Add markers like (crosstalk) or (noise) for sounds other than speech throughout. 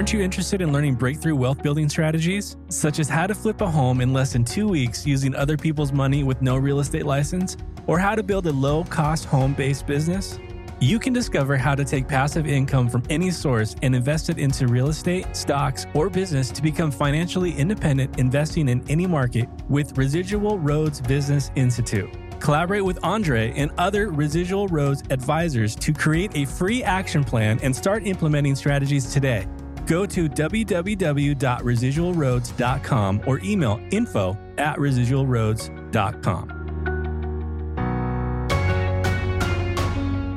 Aren't you interested in learning breakthrough wealth building strategies, such as how to flip a home in less than two weeks using other people's money with no real estate license, or how to build a low cost home based business? You can discover how to take passive income from any source and invest it into real estate, stocks, or business to become financially independent investing in any market with Residual Roads Business Institute. Collaborate with Andre and other Residual Roads advisors to create a free action plan and start implementing strategies today. Go to www.residualroads.com or email info at residualroads.com.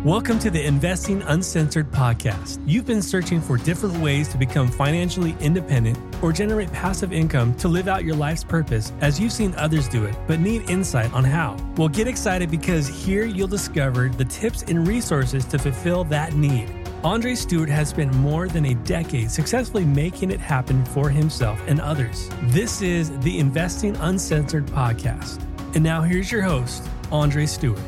Welcome to the Investing Uncensored podcast. You've been searching for different ways to become financially independent or generate passive income to live out your life's purpose as you've seen others do it, but need insight on how. Well, get excited because here you'll discover the tips and resources to fulfill that need. Andre Stewart has spent more than a decade successfully making it happen for himself and others. This is the Investing Uncensored podcast. And now here's your host, Andre Stewart.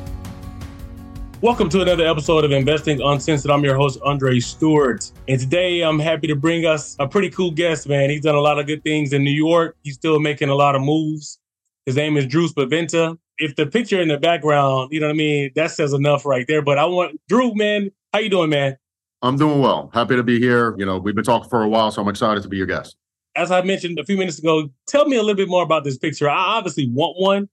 Welcome to another episode of Investing Uncensored. I'm your host, Andre Stewart. And today I'm happy to bring us a pretty cool guest, man. He's done a lot of good things in New York. He's still making a lot of moves. His name is Drew Spaventa. If the picture in the background, you know what I mean, that says enough right there. But I want Drew, man, how you doing, man? I'm doing well. Happy to be here. You know, we've been talking for a while, so I'm excited to be your guest. As I mentioned a few minutes ago, tell me a little bit more about this picture. I obviously want one,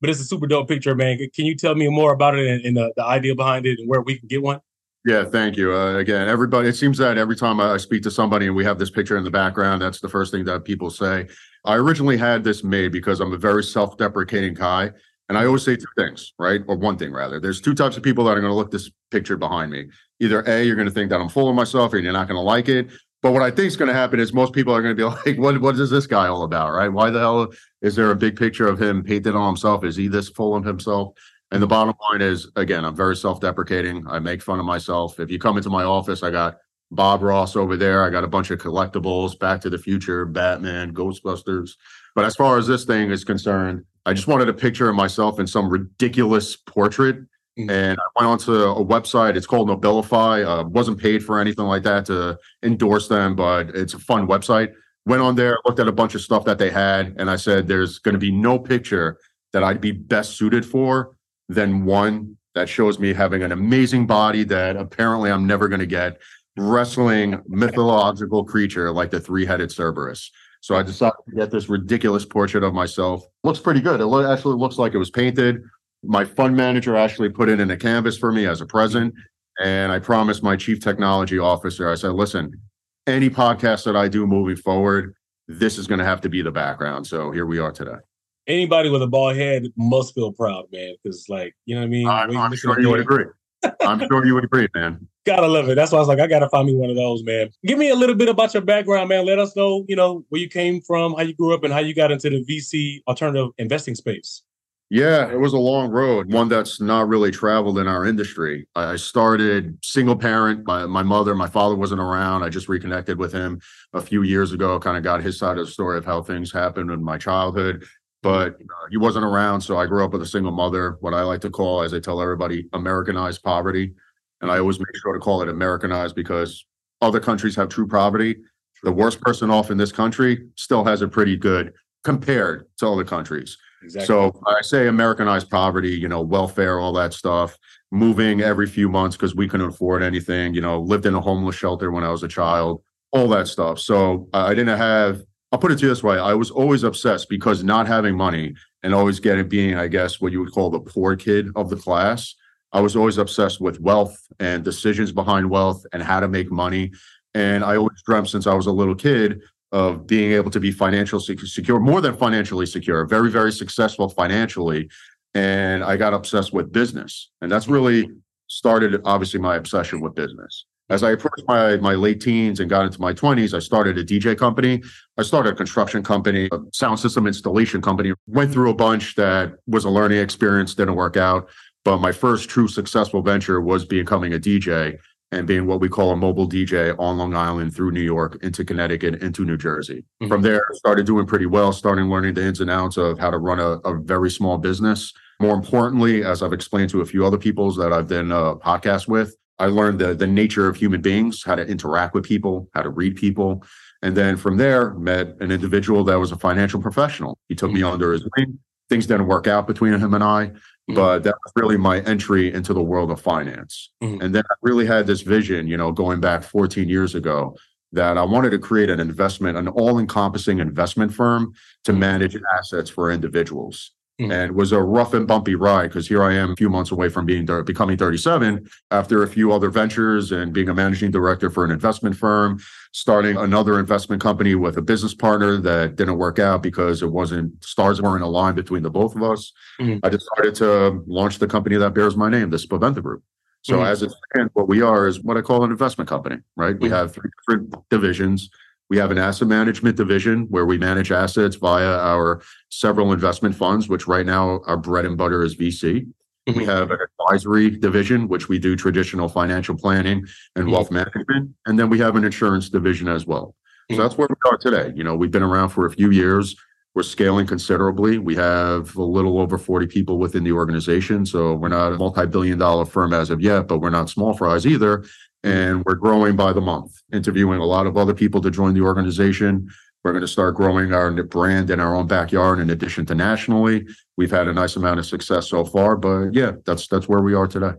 but it's a super dope picture, man. Can you tell me more about it and, and the, the, idea behind it and where we can get one? Yeah, thank you. Uh, again, everybody, it seems that every time I speak to somebody and we have this picture in the background, that's the first thing that people say. I originally had this made because I'm a very self deprecating guy. And I always say two things, right? Or one thing rather. There's two types of people that are going to look this picture behind me. Either A, you're going to think that I'm full of myself and you're not going to like it. But what I think is going to happen is most people are going to be (laughs) like, what, what is this guy all about, right? Why the hell is there a big picture of him painted on himself? Is he this full of himself? And the bottom line is, again, I'm very self deprecating. I make fun of myself. If you come into my office, I got Bob Ross over there. I got a bunch of collectibles, Back to the Future, Batman, Ghostbusters. But as far as this thing is concerned, I just wanted a picture of myself in some ridiculous portrait. And I went onto a website. It's called Nobilify. Uh, wasn't paid for anything like that to endorse them, but it's a fun website. Went on there, looked at a bunch of stuff that they had, and I said, "There's going to be no picture that I'd be best suited for than one that shows me having an amazing body that apparently I'm never going to get, wrestling mythological creature like the three-headed Cerberus." So I decided to get this ridiculous portrait of myself. Looks pretty good. It lo- actually looks like it was painted. My fund manager actually put it in a canvas for me as a present. And I promised my chief technology officer, I said, listen, any podcast that I do moving forward, this is going to have to be the background. So here we are today. Anybody with a bald head must feel proud, man. Because, like, you know what I mean? I'm, I'm sure you would agree. I'm sure you would agree, man. (laughs) Gotta love it. That's why I was like, I gotta find me one of those, man. Give me a little bit about your background, man. Let us know, you know, where you came from, how you grew up, and how you got into the VC alternative investing space. Yeah, it was a long road, one that's not really traveled in our industry. I started single parent. My, my mother, my father wasn't around. I just reconnected with him a few years ago, kind of got his side of the story of how things happened in my childhood. But uh, he wasn't around. So I grew up with a single mother, what I like to call, as I tell everybody, Americanized poverty. And I always make sure to call it Americanized because other countries have true poverty. The worst person off in this country still has it pretty good compared to other countries. Exactly. So I say Americanized poverty, you know, welfare, all that stuff, moving every few months because we couldn't afford anything, you know, lived in a homeless shelter when I was a child, all that stuff. So I didn't have, I'll put it to you this way. I was always obsessed because not having money and always getting being, I guess, what you would call the poor kid of the class. I was always obsessed with wealth and decisions behind wealth and how to make money. And I always dreamt since I was a little kid of being able to be financially secure, more than financially secure, very, very successful financially. And I got obsessed with business. And that's really started, obviously, my obsession with business. As I approached my, my late teens and got into my 20s, I started a DJ company. I started a construction company, a sound system installation company. Went through a bunch that was a learning experience, didn't work out. But my first true successful venture was becoming a DJ and being what we call a mobile DJ on Long Island through New York into Connecticut into New Jersey. Mm-hmm. From there, started doing pretty well, starting learning the ins and outs of how to run a, a, very small business. More importantly, as I've explained to a few other peoples that I've done a podcast with, I learned the the nature of human beings, how to interact with people, how to read people. And then from there, met an individual that was a financial professional. He took mm-hmm. me under his wing. Things didn't work out between him and I. Mm-hmm. But that was really my entry into the world of finance. Mm-hmm. And then I really had this vision, you know, going back 14 years ago, that I wanted to create an investment, an all encompassing investment firm to mm-hmm. manage assets for individuals. Mm-hmm. And it was a rough and bumpy ride because here I am a few months away from being becoming 37 after a few other ventures and being a managing director for an investment firm, starting another investment company with a business partner that didn't work out because it wasn't stars weren't aligned between the both of us. Mm-hmm. I decided to launch the company that bears my name, the Spaventa Group. So mm-hmm. as it stands, what we are is what I call an investment company, right? We mm-hmm. have three different divisions. We have an asset management division where we manage assets via our several investment funds, which right now our bread and butter is VC. Mm-hmm. We have an advisory division, which we do traditional financial planning and wealth mm-hmm. management. And then we have an insurance division as well. So mm-hmm. that's where we are today. You know, we've been around for a few years. We're scaling considerably. We have a little over 40 people within the organization. So we're not a multi billion dollar firm as of yet, but we're not small fries either and we're growing by the month, interviewing a lot of other people to join the organization. We're going to start growing our brand in our own backyard in addition to nationally. We've had a nice amount of success so far, but yeah, that's that's where we are today.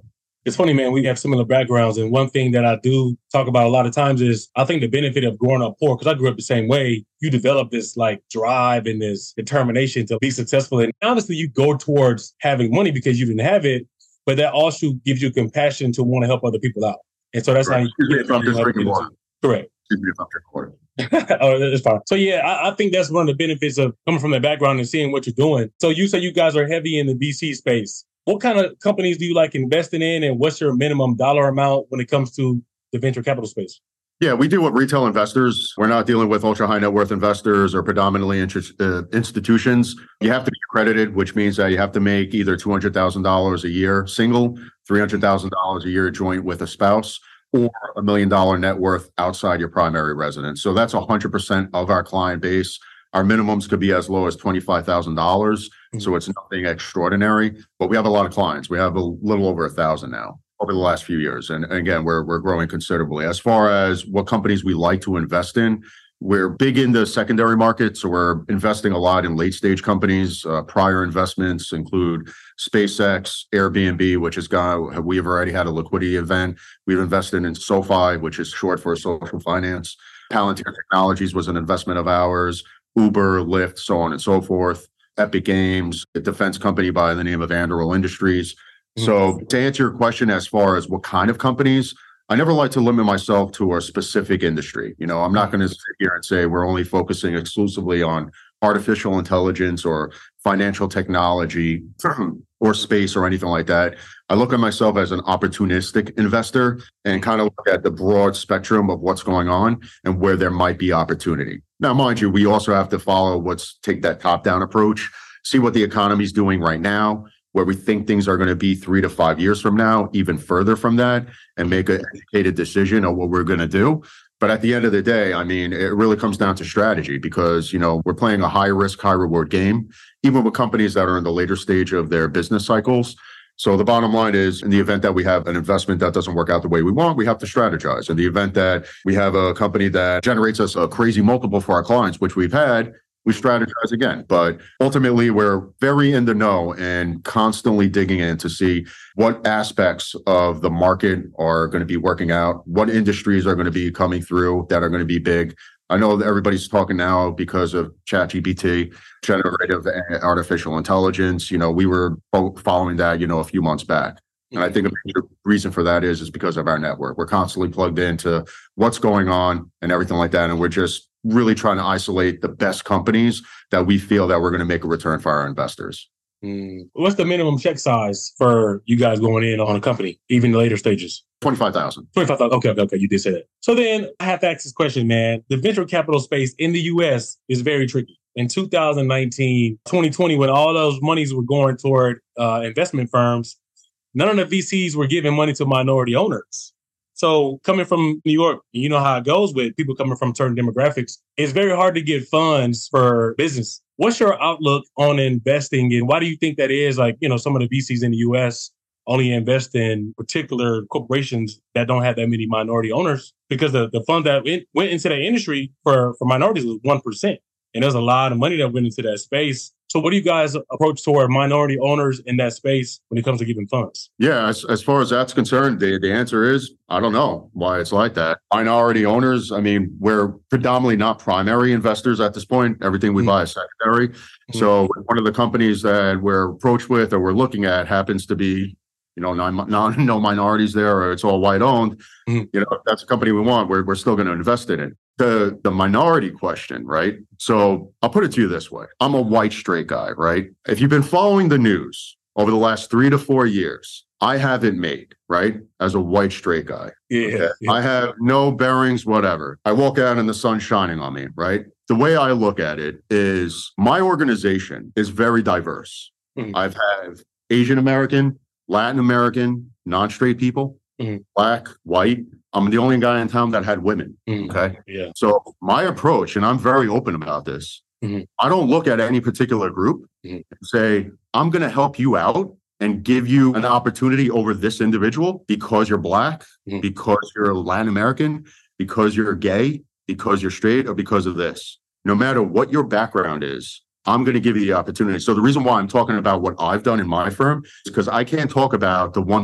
It's funny, man. We have similar backgrounds, and one thing that I do talk about a lot of times is I think the benefit of growing up poor, because I grew up the same way. You develop this like drive and this determination to be successful, and honestly, you go towards having money because you didn't have it, but that also gives you compassion to want to help other people out. And so that's right. how you. Excuse me if I'm just drinking water. Correct. Excuse me if I'm drinking water. (laughs) oh, that's fine. So yeah, I, I, think that's one of the benefits of coming from that background and seeing what you're doing. So you say you guys are heavy in the VC space. What kind of companies do you like investing in, and what's your minimum dollar amount when it comes to the venture capital space? Yeah, we deal with retail investors. We're not dealing with ultra high net worth investors or predominantly interest, uh, institutions. You have to be accredited, which means that you have to make either $200,000 a year single, $300,000 a year joint with a spouse, or a million dollar net worth outside your primary residence. So that's 100% of our client base. Our minimums could be as low as $25,000. mm hmm So it's nothing extraordinary, but we have a lot of clients. We have a little over a thousand now over the last few years. And again, we're we're growing considerably. As far as what companies we like to invest in, we're big in the secondary market, so we're investing a lot in late stage companies. Uh, prior investments include SpaceX, Airbnb, which has gone. We've already had a liquidity event. We've invested in SoFi, which is short for social finance. Palantir Technologies was an investment of ours. Uber, Lyft, so on and so forth. Epic Games, a defense company by the name of Anduril Industries. So mm-hmm. to answer your question as far as what kind of companies, I never like to limit myself to a specific industry. You know, I'm not going to sit here and say we're only focusing exclusively on artificial intelligence or financial technology (clears throat) or space or anything like that. I look at myself as an opportunistic investor and kind of look at the broad spectrum of what's going on and where there might be opportunity. Now, mind you, we also have to follow what's take that top down approach, see what the economy is doing right now, where we think things are going to be three to five years from now, even further from that, and make an educated decision on what we're going to do. But at the end of the day, I mean, it really comes down to strategy because, you know, we're playing a high risk, high reward game, even with companies that are in the later stage of their business cycles. So the bottom line is in the event that we have an investment that doesn't work out the way we want, we have to strategize. In the event that we have a company that generates us a crazy multiple for our clients, which we've had, we strategize again. But ultimately, we're very in the know and constantly digging in to see what aspects of the market are going to be working out, what industries are going to be coming through that are going to be big. I know that everybody's talking now because of ChatGPT, generative artificial intelligence. You know, we were following that, you know, a few months back. And I think a mm-hmm. major reason for that is is because of our network. We're constantly plugged into what's going on and everything like that. And we're just really trying to isolate the best companies that we feel that we're going to make a return for our investors. Mm. What's the minimum check size for you guys going in on a company, even the later stages? 25,000. 25,000. Okay, okay, okay. You did say that. So then I have to ask this question, man. The venture capital space in the US is very tricky. In 2019, 2020, when all those monies were going toward uh, investment firms, none of the VCs were giving money to minority owners. So coming from New York, you know how it goes with people coming from certain demographics. It's very hard to get funds for business. What's your outlook on investing and why do you think that is? Like, you know, some of the VCs in the US only invest in particular corporations that don't have that many minority owners because the, the fund that went into that industry for, for minorities was 1%. And there's a lot of money that went into that space. So, what do you guys approach toward minority owners in that space when it comes to giving funds? Yeah, as, as far as that's concerned, the, the answer is I don't know why it's like that. Minority owners, I mean, we're predominantly not primary investors at this point. Everything we mm-hmm. buy is secondary. Mm-hmm. So, one of the companies that we're approached with or we're looking at happens to be you know, non, (laughs) non, no minorities there, or it's all white owned. Mm-hmm. You know, that's a company we want. We're, we're still going to invest in it the the minority question, right? So I'll put it to you this way: I'm a white straight guy, right? If you've been following the news over the last three to four years, I haven't made right as a white straight guy. Yeah, okay? yeah. I have no bearings, whatever. I walk out and the sun's shining on me, right? The way I look at it is my organization is very diverse. Mm-hmm. I've had Asian American, Latin American, non-straight people, mm-hmm. black, white, I'm the only guy in town that had women. Mm-hmm. Okay. Yeah. So my approach, and I'm very open about this, mm-hmm. I don't look at any particular group mm-hmm. and say, I'm going to help you out and give you an opportunity over this individual because you're black, mm-hmm. because you're Latin American, because you're gay, because you're straight, or because of this. No matter what your background is, I'm going to give you the opportunity. So the reason why I'm talking about what I've done in my firm is because I can't talk about the 1%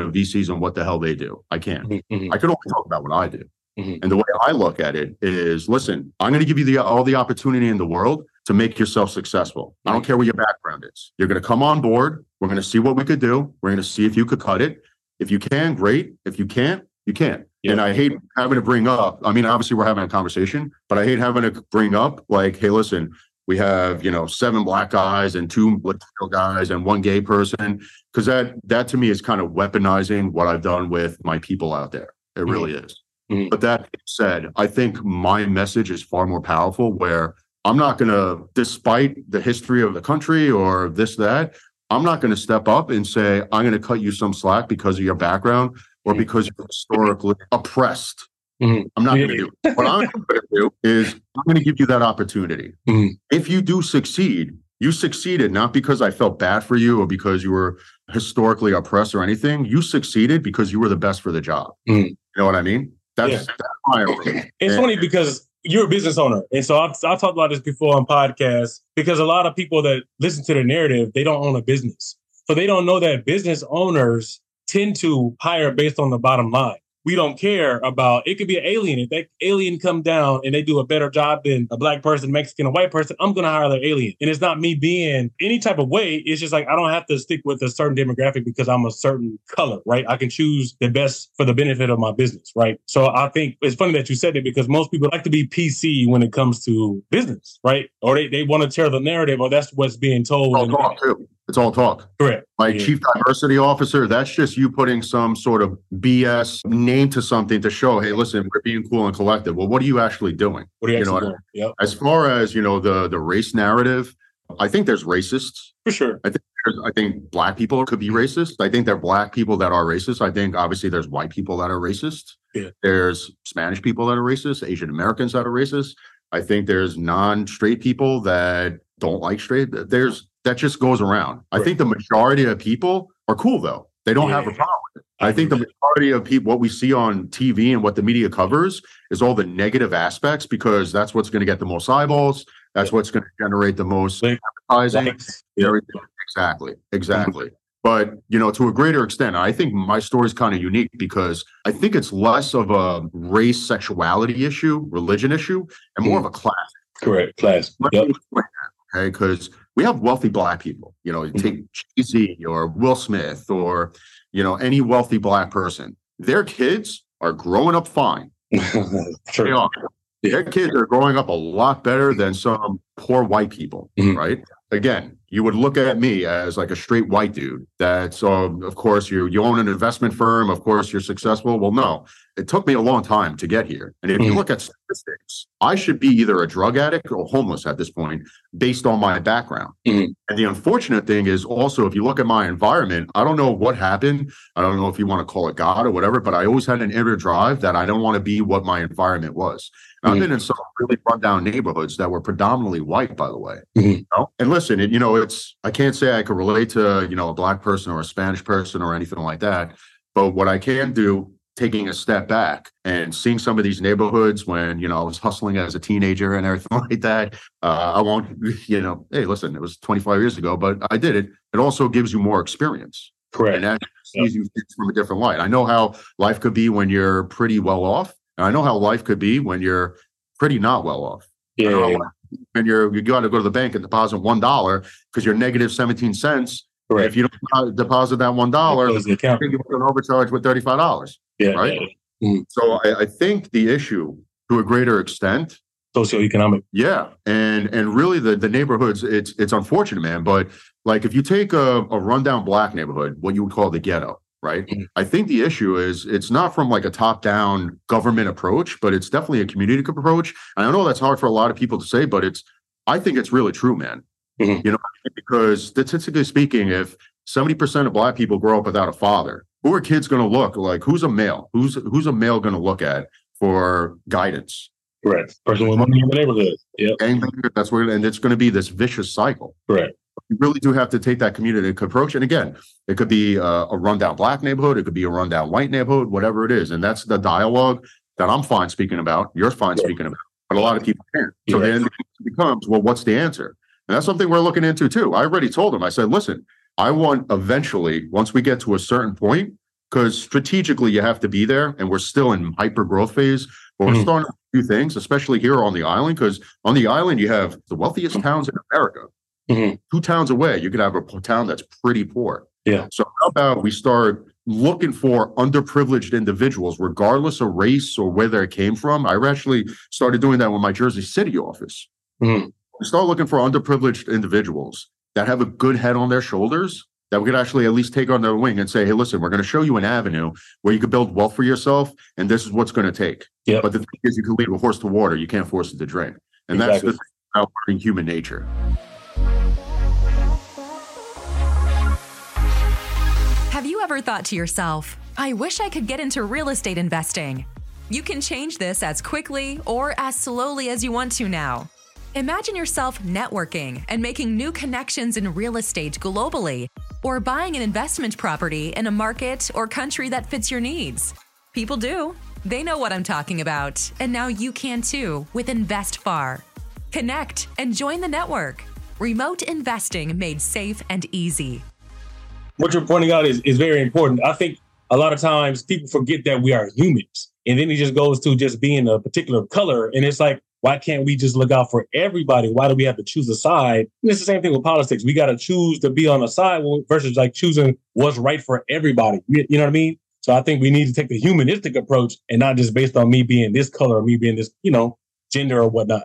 of VCs and what the hell they do. I can't. Mm-hmm. mm-hmm. I can only talk about what I do. Mm-hmm. And the way I look at it is, listen, I'm going to give you the, all the opportunity in the world to make yourself successful. I don't care what your background is. You're going to come on board. We're going to see what we could do. We're going to see if you could cut it. If you can, great. If you can't, you can't. And I hate having to bring up, I mean, obviously we're having a conversation, but I hate having to bring up like, hey, listen, we have you know seven black guys and two Latino guys and one gay person because that that to me is kind of weaponizing what I've done with my people out there. It mm-hmm. really is. Mm-hmm. But that said, I think my message is far more powerful. Where I'm not going to, despite the history of the country or this that, I'm not going to step up and say I'm going to cut you some slack because of your background or mm-hmm. because you're historically oppressed Mm-hmm. I'm not going to do. What I'm going to do is I'm going to give you that opportunity. Mm-hmm. If you do succeed, you succeeded not because I felt bad for you or because you were historically oppressed or anything. You succeeded because you were the best for the job. Mm-hmm. You know what I mean? That's, yeah. that's my opinion. It's and, funny because you're a business owner. And so I've, I've talked about this before on podcasts because a lot of people that listen to the narrative, they don't own a business. So they don't know that business owners tend to hire based on the bottom line we don't care about it could be an alien. If that alien come down and they do a better job than a black person mexican a white person i'm gonna hire the alien. And it's not me being any type of way. It's just like i don't have to stick with a certain demographic because i'm a certain color right? I can choose the best for the benefit of my business right? So i think it's funny that you said it because most people like to be pc when it comes to business right? Or they, they want to tear the narrative or that's what's being told oh, too. It's all talk. Correct. Like yeah. chief diversity officer, that's just you putting some sort of BS name to something to show, hey, listen, we're being cool and collective. Well, what are you actually doing? What are you, you know, doing? Yep. As far as you know, the the race narrative, I think there's racists. For sure. I think I think black people could be racist. I think there are black people that are racist. I think obviously there's white people that are racist. Yeah. There's Spanish people that are racist, Asian Americans that are racist. I think there's non-straight people that don't like straight. There's that just goes around. Right. I think the majority of people are cool though. They don't yeah. have a problem with it. I, I think the majority of people, what we see on TV and what the media covers is all the negative aspects because that's what's going to get the most eyeballs. That's what's going to generate the most advertising. Yeah. Everything. Exactly. Exactly. But you know, to a greater extent, I think my story is kind of unique because I think it's less of a race, sexuality issue, religion issue, and more hmm. of a class. Correct. Class. Yep. okay? Because we have wealthy black people. You know, take mm-hmm. Jay-Z or Will Smith or you know any wealthy black person. Their kids are growing up fine. (laughs) They are. Their kids are growing up a lot better than some poor white people, Mhm. right? Again, you would look at me as like a straight white dude. That's um, of course you you own an investment firm. Of course you're successful. Well, no, it took me a long time to get here. And if you Mhm. look at statistics, I should be either a drug addict or homeless at this point, based on my background. Mhm. And the unfortunate thing is also, if you look at my environment, I don't know what happened. I don't know if you want to call it God or whatever, but I always had an inner drive that I don't want to be what my environment was. I've Mhm. been in some really rundown neighborhoods that were predominantly white, by the way. Mhm. You know? And listen, it, you know, it's I can't say I could relate to you know a black person or a Spanish person or anything like that. But what I can do, taking a step back and seeing some of these neighborhoods when you know I was hustling as a teenager and everything (laughs) like that, uh, I won't, (laughs) you know, hey, listen, it was 25 years ago, but I did it. It also gives you more experience Correct. and that sees you from a different light. I know how life could be when you're pretty well off, I know how life could be when you're pretty not well off. Yeah. know how yeah, When you're you got to go to the bank and deposit one dollar because you're negative 17 cents. Correct. If you don't deposit that one dollar, Close the account. you get an overcharge with thirty-five dollars. Yeah. right? yeah. So I, I think the issue, to a greater extent, Socioeconomic. yeah, and and really the the neighborhoods, it's it's unfortunate, man. But like if you take a, a rundown black neighborhood, what you would call the ghetto, right? Mhm. I think the issue is it's not from like a top down government approach, but it's definitely a community approach. And I know that's hard for a lot of people to say, but it's I think it's really true, man. Mhm. You know, because statistically speaking, if seventy percent of black people grow up without a father, who are kids going to look like? Who's a male? Who's who's a male going to look at for guidance? Correct. Person with money in the neighborhood. Yeah. That's where, and it's going to be this vicious cycle. Correct. You really do have to take that community approach. And again, it could be a, a rundown black neighborhood, it could be a rundown white neighborhood, whatever it is. And that's the dialogue that I'm fine speaking about. You're fine Yeah. speaking about, but a lot of people can't. So Yeah. then it becomes, well, what's the answer? And that's something we're looking into too. I already told them, I said, listen, I want eventually, once we get to a certain point, because strategically you have to be there, and we're still in hyper growth phase. But we're Mhm. starting to do things, especially here on the island, because on the island you have the wealthiest towns in America. Mhm. Two towns away, you could have a town that's pretty poor. Yeah. So how about we start looking for underprivileged individuals, regardless of race or where they came from? I actually started doing that with my Jersey City office. Mhm. We start looking for underprivileged individuals that have a good head on their shoulders that we could actually at least take on their wing and say, hey, listen, we're going to show you an avenue where you could build wealth for yourself, and this is what's going to take. Yep. But the thing is, you can lead a horse to water, you can't force it to drink. And that's the thing about learning human nature. Ever thought to yourself, I wish I could get into real estate investing? You can change this as quickly or as slowly as you want to now. Imagine yourself networking and making new connections in real estate globally, or buying an investment property in a market or country that fits your needs. People do. They know what I'm talking about, and now you can too with InvestFar. Connect and join the network. Remote investing made safe and easy. What you're pointing out is, is very important. I think a lot of times people forget that we are humans. And then it just goes to just being a particular color. And it's like, why can't we just look out for everybody? Why do we have to choose a side? And it's the same thing with politics. We got to choose to be on a side versus like choosing what's right for everybody. You you know what I mean? So I think we need to take the humanistic approach and not just based on me being this color or me being this, you know, gender or whatnot.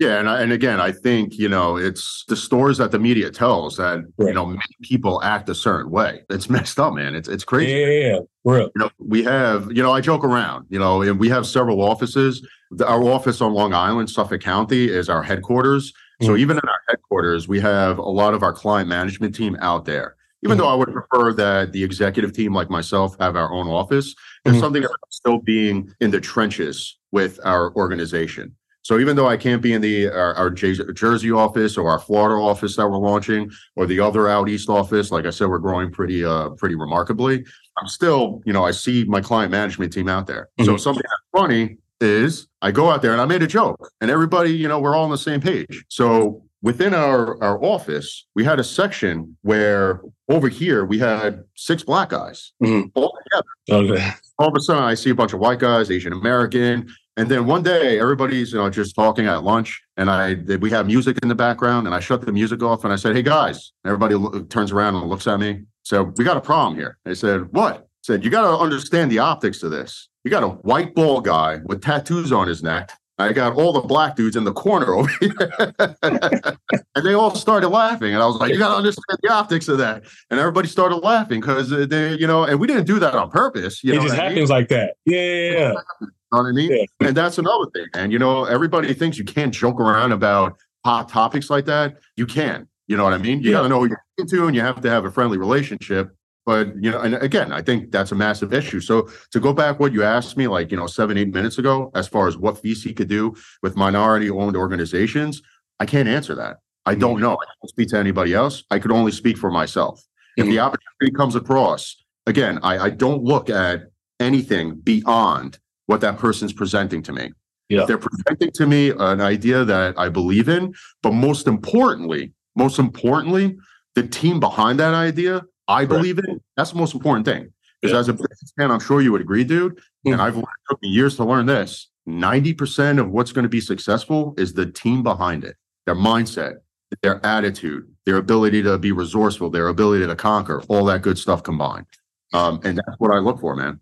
Yeah, and I, and again, I think you know it's the stories that the media tells that right. you know many people act a certain way. It's (laughs) messed up, man. It's it's crazy. Yeah, yeah, yeah. Real. You know, we have you know I joke around, you know, and we have several offices. The, our office on Long Island, Suffolk County, is our headquarters. Mm-hmm. So even in our headquarters, we have a lot of our client management team out there. Even mm-hmm. though I would prefer that the executive team, like myself, have our own office, there's mm-hmm. something about still being in the trenches with our organization. So even though I can't be in the our, our, Jersey office or our Florida office that we're launching, or the other out east office, like I said, we're growing pretty uh pretty remarkably. I'm still, you know, I see my client management team out there. Mm-hmm. So something that's funny is I go out there and I made a joke, and everybody, you know, we're all on the same page. So within our our office, we had a section where over here we had six black guys mm-hmm. all together. Okay. All of a sudden, I see a bunch of white guys, Asian American, and then one day, everybody's you know just talking at lunch, and I we have music in the background, and I shut the music off, and I said, "Hey guys!" everybody lo- turns around and looks at me. So we got a problem here. They said, "What?" I said, "You got to understand the optics of this. You got a white ball guy with tattoos on his neck. I got all the black dudes in the corner over here. (laughs) and they all started laughing. And I was like, you got to understand the optics of that. And everybody started laughing because uh, they, you know, and we didn't do that on purpose. You it just happens mean? like that. Yeah. yeah, yeah know what I mean? Yeah. And that's another thing. And you know, everybody thinks you can't joke around about hot topics like that. You can. You know what I mean? You yeah. got to know who you're into, and you have to have a friendly relationship. But you know, and again, I think that's a massive issue. So to go back, what you asked me, like you know, seven, eight minutes ago, as far as what VC could do with minority-owned organizations, I can't answer that. I don't mm-hmm. know. I can't speak to anybody else. I could only speak for myself. If mm-hmm. the opportunity comes across, again, I, I don't look at anything beyond what that person's presenting to me. Yeah. They're presenting to me an idea that I believe in, but most importantly, most importantly, the team behind that idea, I believe right. in. That's the most important thing. Because yeah. as a business businessman, I'm sure you would agree, dude. Mm-hmm. And I've learned, it took me years to learn this. 90% of what's going to be successful is the team behind it, their mindset, their attitude, their ability to be resourceful, their ability to conquer, all that good stuff combined. Um, and that's what I look for, man.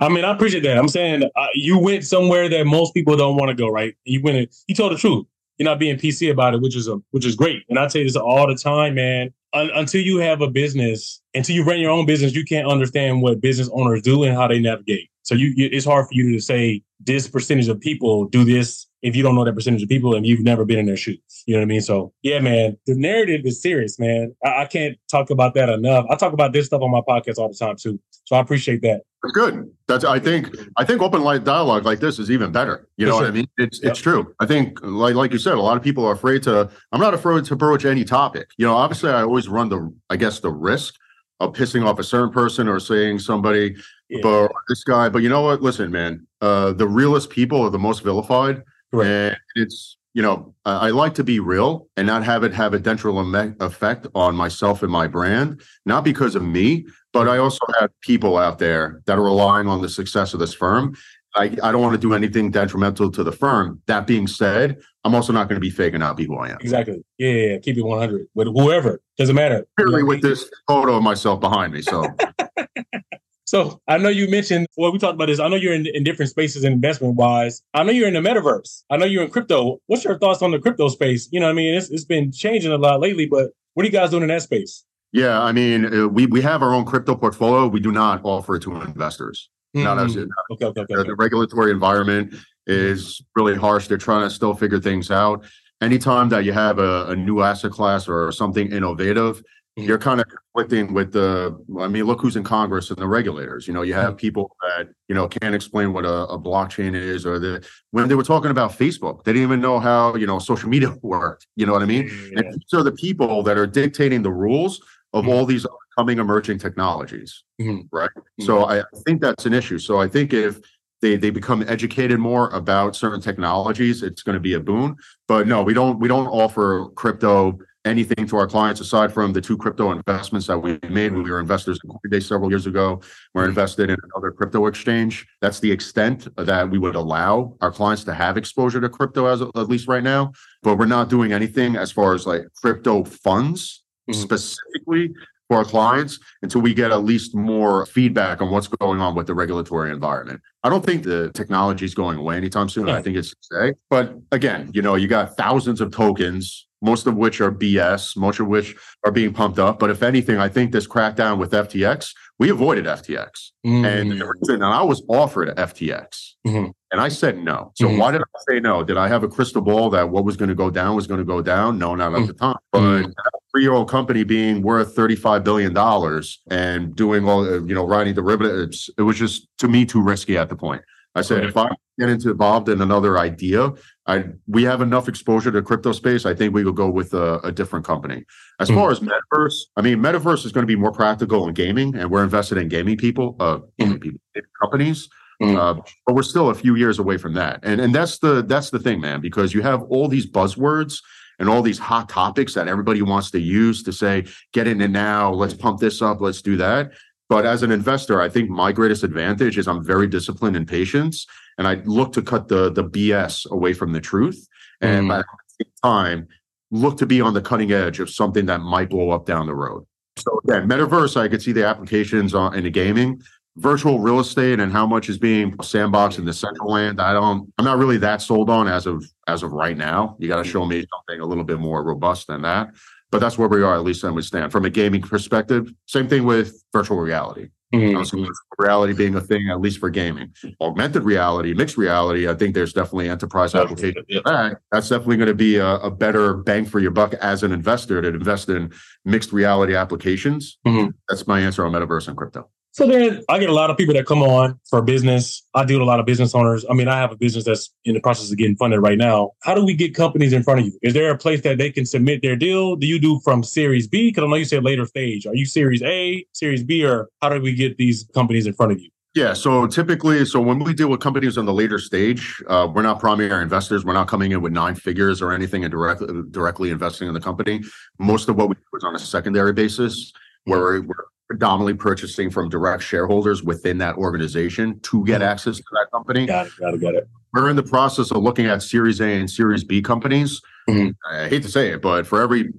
I mean, I appreciate that. I'm saying uh, you went somewhere that most people don't want to go. Right? You went. You told the truth. You're not being PC about it, which is a which is great. And I tell you this all the time, man. Un- until you have a business, until you run your own business, you can't understand what business owners do and how they navigate. So you, you it's hard for you to say this percentage of people do this if you don't know that percentage of people and you've never been in their shoes. You know what I mean? So yeah, man, the narrative is serious, man. I, I can't talk about that enough. I talk about this stuff on my podcast all the time too. So I appreciate that. Good. That's I think I think open light dialogue like this is even better. You know sure. what I mean? It's yep. it's true. I think like like you said, a lot of people are afraid to. I'm not afraid to approach any topic. You know, obviously I always run the I guess the risk of pissing off a certain person or saying somebody, yeah. but this guy. But you know what? Listen, man. Uh, the realest people are the most vilified, right. and it's you know, I like to be real and not have it have a detrimental effect on myself and my brand, not because of me, but I also have people out there that are relying on the success of this firm. I, I don't want to do anything detrimental to the firm. That being said, I'm also not going to be faking out people I am. Exactly. Yeah, yeah, yeah. keep it 100 with whoever. Doesn't matter. Clearly, with this photo of myself behind me. So (laughs) So I know you mentioned, well, we talked about this. I know you're in, in different spaces investment wise. I know you're in the metaverse. I know you're in crypto. What's your thoughts on the crypto space? You know, I mean, it's, it's been changing a lot lately, but what are you guys doing in that space? Yeah, I mean, uh, we we have our own crypto portfolio. We do not offer it to investors. Mm-hmm. Not as okay, okay, okay, the regulatory environment is really harsh. They're trying to still figure things out. Anytime that you have a, a new asset class or something innovative, Mm-hmm. you're kind of conflicting with the i mean look who's in congress and the regulators you know you have mm-hmm. people that you know can't explain what a, a, blockchain is or the when they were talking about facebook they didn't even know how you know social media (laughs) worked you know what i mean yeah. and these are the people that are dictating the rules of mm-hmm. all these upcoming emerging technologies mm-hmm. right mm-hmm. so I, I think that's an issue so i think if they they become educated more about certain technologies it's going to be a boon but no we don't we don't offer crypto anything to our clients aside from the two crypto investments that we made when we were investors in Coinbase several years ago. We're Mhm. invested in another crypto exchange. That's the extent that we would allow our clients to have exposure to crypto as at least right now. But we're not doing anything as far as like crypto funds Mhm. specifically for our clients until we get at least more feedback on what's going on with the regulatory environment. I don't think the technology is going away anytime soon. I think it's to stay. But again, you know, you got thousands of tokens, most of which are BS, most of which are being pumped up. But if anything, I think this crackdown with FTX, we avoided FTX. And Mhm. the and I was offered FTX. Mhm. And I said no. So Mhm. why did I say no? Did I have a crystal ball that what was going to go down was going to go down? No, not at the time. But Mhm. a three-year-old company being worth thirty-five billion dollars and doing all, you know, riding derivatives, it was just to me too risky at the point. I said, Okay. if I get into involved in another idea, I we have enough exposure to crypto space. I think we could go with a, a different company. As Mhm. far as metaverse, I mean, metaverse is going to be more practical in gaming, and we're invested in gaming people, uh, gaming people, companies. Mhm. Uh, but we're still a few years away from that, and and that's the that's the thing, man, because you have all these buzzwords and all these hot topics that everybody wants to use to say, get in it now, let's pump this up, let's do that. But as an investor, I think my greatest advantage is I'm very disciplined and patient, and I look to cut the the BS away from the truth, and Mhm. at the same time, look to be on the cutting edge of something that might blow up down the road. So again, metaverse, I could see the applications on in the gaming, virtual real estate, and how much is being sandboxed in Decentraland. I don't, I'm not really that sold on as of as of right now. You got to show me something a little bit more robust than that. But that's where we are, at least then we stand. From a gaming perspective, same thing with virtual reality. Mhm. I don't virtual reality being a thing, at least for gaming. Augmented reality, mixed reality, I think there's definitely enterprise applications Yeah. that. That's definitely going to be a, a better bang for your buck as an investor to invest in mixed reality applications. Mhm. That's my answer on metaverse and crypto. So then I get a lot of people that come on for business. I deal with a lot of business owners. I mean, I have a business that's in the process of getting funded right now. How do we get companies in front of you? Is there a place that they can submit their deal? Do you do from Series B? Because I know you said later stage. Are you Series A, Series B, or how do we get these companies in front of you? Yeah. So typically, so when we deal with companies on the later stage, uh, we're not primary investors. We're not coming in with nine figures or anything and directly directly investing in the company. Most of what we do is on a secondary basis, where we're predominantly purchasing from direct shareholders within that organization to get Mhm. access to that company. Got it. Got it. Got it. We're in the process of looking at Series A and Series B companies. Mhm. I hate to say it, but for every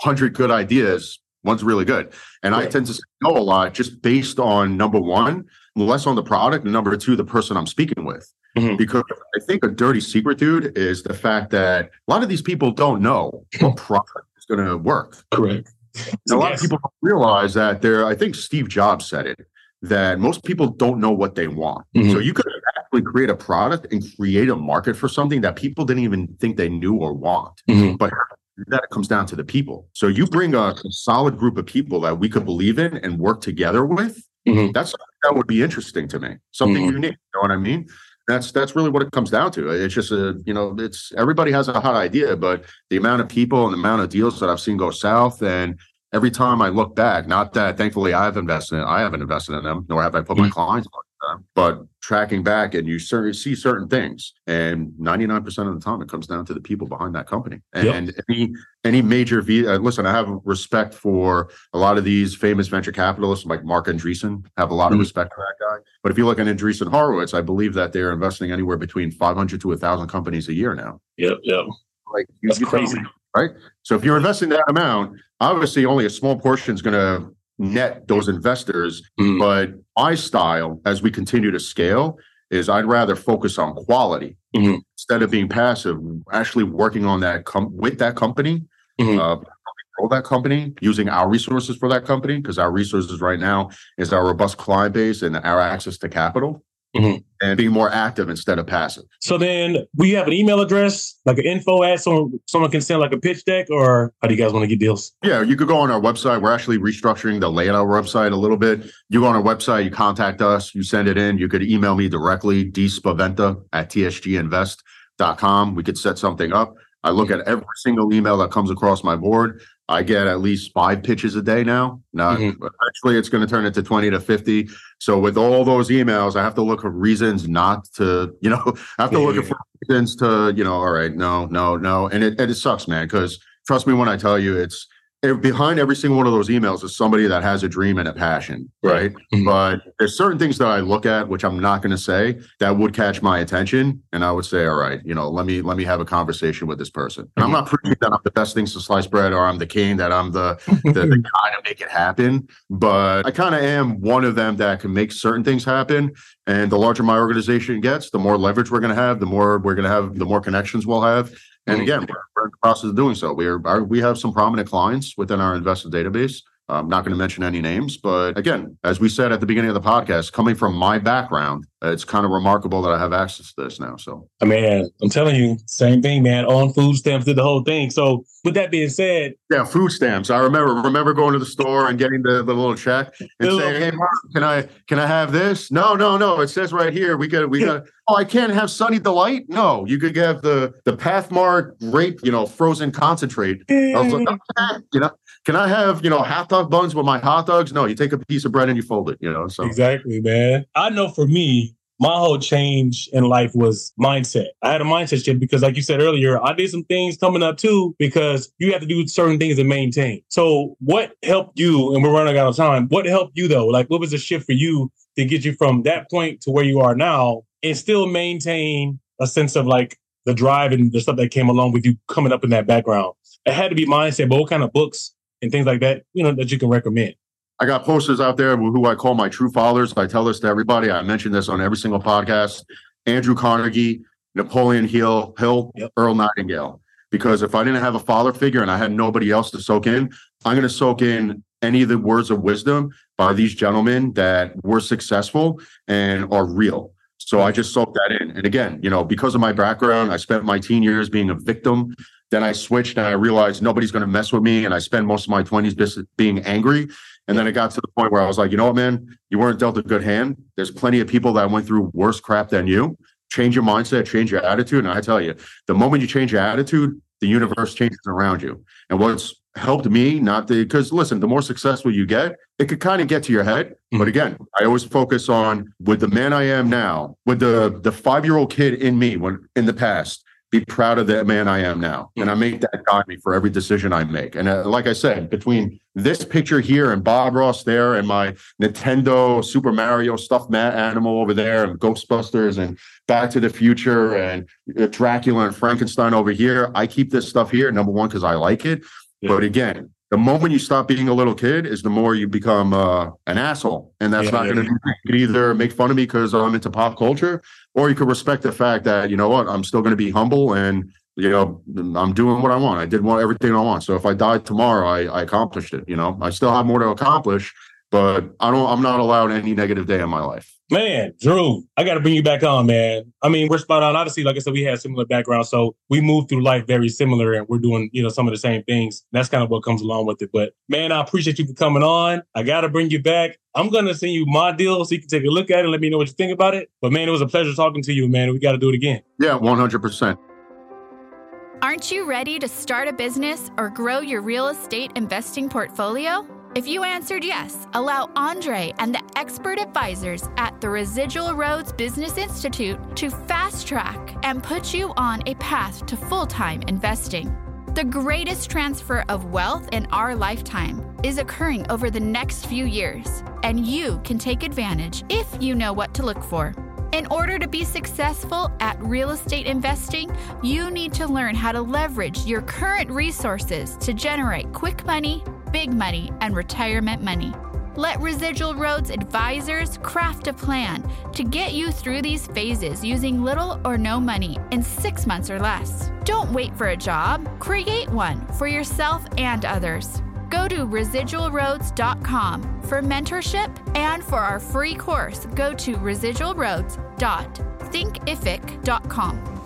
hundred good ideas, one's really good. And I tend to say no a lot just based on number one, less on the product, and number two, the person I'm speaking with. Mhm. Because I think a dirty secret, dude, is the fact that a lot of these people don't know what product is going to work. Correct. A lot Yes. of people don't realize that there, I think Steve Jobs said it, that most people don't know what they want. Mhm. So you could actually create a product and create a market for something that people didn't even think they knew or want. Mhm. But that comes down to the people. So you bring a, a solid group of people that we could believe in and work together with. Mhm. That's that would be interesting to me. Something Mhm. unique. You know what I mean? That's that's really what it comes down to. It's just a you know it's everybody has a hot idea, but the amount of people and the amount of deals that I've seen go south, and every time I look back, not that thankfully I've invested in, I haven't invested in them, nor have I put my Mhm. clients on them, but tracking back and you certainly see certain things, and ninety nine percent of the time it comes down to the people behind that company. Yep. And any any major V, uh, listen, I have respect for a lot of these famous venture capitalists like Marc Andreessen. Have a lot of Mhm. respect for that guy. But if you look at Andreessen Horowitz, I believe that they're investing anywhere between 500 to 1,000 companies a year now. Yep. Yep. Like That's you crazy. right? So if you're investing that amount, obviously only a small portion is going to net those investors. Mhm. But my style, as we continue to scale, is I'd rather focus on quality Mhm. instead of being passive. Actually working on that com- with that company Mhm. uh, grow that company using our resources for that company because our resources right now is our robust client base and our access to capital Mhm. and being more active instead of passive. So then we have an email address, like an info at someone someone can send like a pitch deck, or how do you guys want to get deals? Yeah, you could go on our website. We're actually restructuring the layout of our website a little bit. You go on our website, you contact us, you send it in. You could email me directly, dspaventa at tsginvest.com. We could set something up. I look at every single email that comes across my board. I get at least five pitches a day now. Not Mhm. actually, it's going to turn into 20 to 50. So with all those emails, I have to look for reasons not to, (laughs) you know, I have to look Yeah. for reasons to, you know, all right, no, no, no. And it, and it sucks, man, because trust me when I tell you, it's behind every single one of those emails is somebody that has a dream and a passion, right? Mm-hmm. But there's certain things that I look at, which I'm not going to say, that would catch my attention, and I would say, all right, you know, let me let me have a conversation with this person. And mm-hmm. I'm not preaching that I'm the best things to slice bread or I'm the king, that I'm the the, the (laughs) guy to make it happen, but I kind of am one of them that can make certain things happen. And the larger my organization gets, the more leverage we're going to have, the more we're going to have, the more connections we'll have. And hmm. again, we're, we're in the process of doing so. We are we have some prominent clients within our investor database I'm not going to mention any names, but again, as we said at the beginning of the podcast, coming from my background, uh, it's kind of remarkable that I have access to this now. So, I mean, I'm telling you, same thing, man. On food stamps, did the whole thing. So, with that being said, yeah, food stamps. I remember remember going to the store and getting the, the little check and saying, "Hey, Mark, can I can I have this?" No, no, no. It says right here we got we got. (laughs) oh, I can't have Sunny Delight. No, you could have the the Pathmark grape, you know, frozen concentrate. I was like, okay, you know, can I have, you know, hot dog buns with my hot dogs? No, you take a piece of bread and you fold it, you know. So exactly, man. I know for me, my whole change in life was mindset. I had a mindset shift because, like you said earlier, I did some things coming up too because you have to do certain things to maintain. So, what helped you? And we're running out of time. What helped you though? Like, what was the shift for you to get you from that point to where you are now and still maintain a sense of like the drive and the stuff that came along with you coming up in that background? It had to be mindset, but what kind of books and things like that, you know, that you can recommend? I got posters out there who I call my true fathers. I tell this to everybody. I mention this on every single podcast. Andrew Carnegie, Napoleon Hill, Hill, yep. Earl Nightingale. Because if I didn't have a father figure and I had nobody else to soak in, I'm going to soak in any of the words of wisdom by these gentlemen that were successful and are real. So I just soaked that in. And again, you know, because of my background, I spent my teen years being a victim then I switched and I realized nobody's going to mess with me. And I spent most of my 20s just being angry. And then it got to the point where I was like, you know what, man, you weren't dealt a good hand. There's plenty of people that went through worse crap than you. Change your mindset, change your attitude. And I tell you, the moment you change your attitude, the universe changes around you. And what's helped me, not the, because listen, the more successful you get, it could kind of get to your head. Mm-hmm. But again, I always focus on with the man I am now, with the the five year old kid in me when in the past be proud of the man I am now. And I make that guide me for every decision I make. And uh, like I said, between this picture here and Bob Ross there and my Nintendo Super Mario stuffed animal over there and Ghostbusters and Back to the Future and uh, Dracula and Frankenstein over here, I keep this stuff here, number one, because I like it. Yeah. But again, the moment you stop being a little kid is the more you become uh, an asshole. And that's yeah, not yeah, going to yeah. you could either make fun of me because i'm into pop culture or you could respect the fact that you know what i'm still going to be humble and you know i'm doing what i want. I did want everything i want. So if i died tomorrow I, I accomplished it you know? I still have more to accomplish but i don't i'm not allowed any negative day in my life Man, Drew, I got to bring you back on, man. I mean, we're spot on. Obviously, like I said, we have similar backgrounds, so we move through life very similar, and we're doing, you know, some of the same things. That's kind of what comes along with it. But man, I appreciate you for coming on. I got to bring you back. I'm gonna send you my deal so you can take a look at it and let me know what you think about it. But man, it was a pleasure talking to you, man. We got to do it again. Yeah, 100. percent Aren't you ready to start a business or grow your real estate investing portfolio? If you answered yes, allow Andre and the expert advisors at the Residual Roads Business Institute to fast track and put you on a path to full time investing. The greatest transfer of wealth in our lifetime is occurring over the next few years, and you can take advantage if you know what to look for. In order to be successful at real estate investing, you need to learn how to leverage your current resources to generate quick money big money and retirement money. Let Residual Roads advisors craft a plan to get you through these phases using little or no money in six months or less. Don't wait for a job, create one for yourself and others. Go to residualroads.com for mentorship and for our free course, go to residualroads.thinkific.com.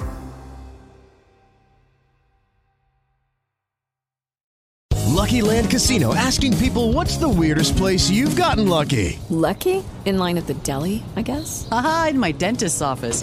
Lucky Land Casino asking people what's the weirdest place you've gotten lucky? Lucky? In line at the deli, I guess? Aha, in my dentist's office.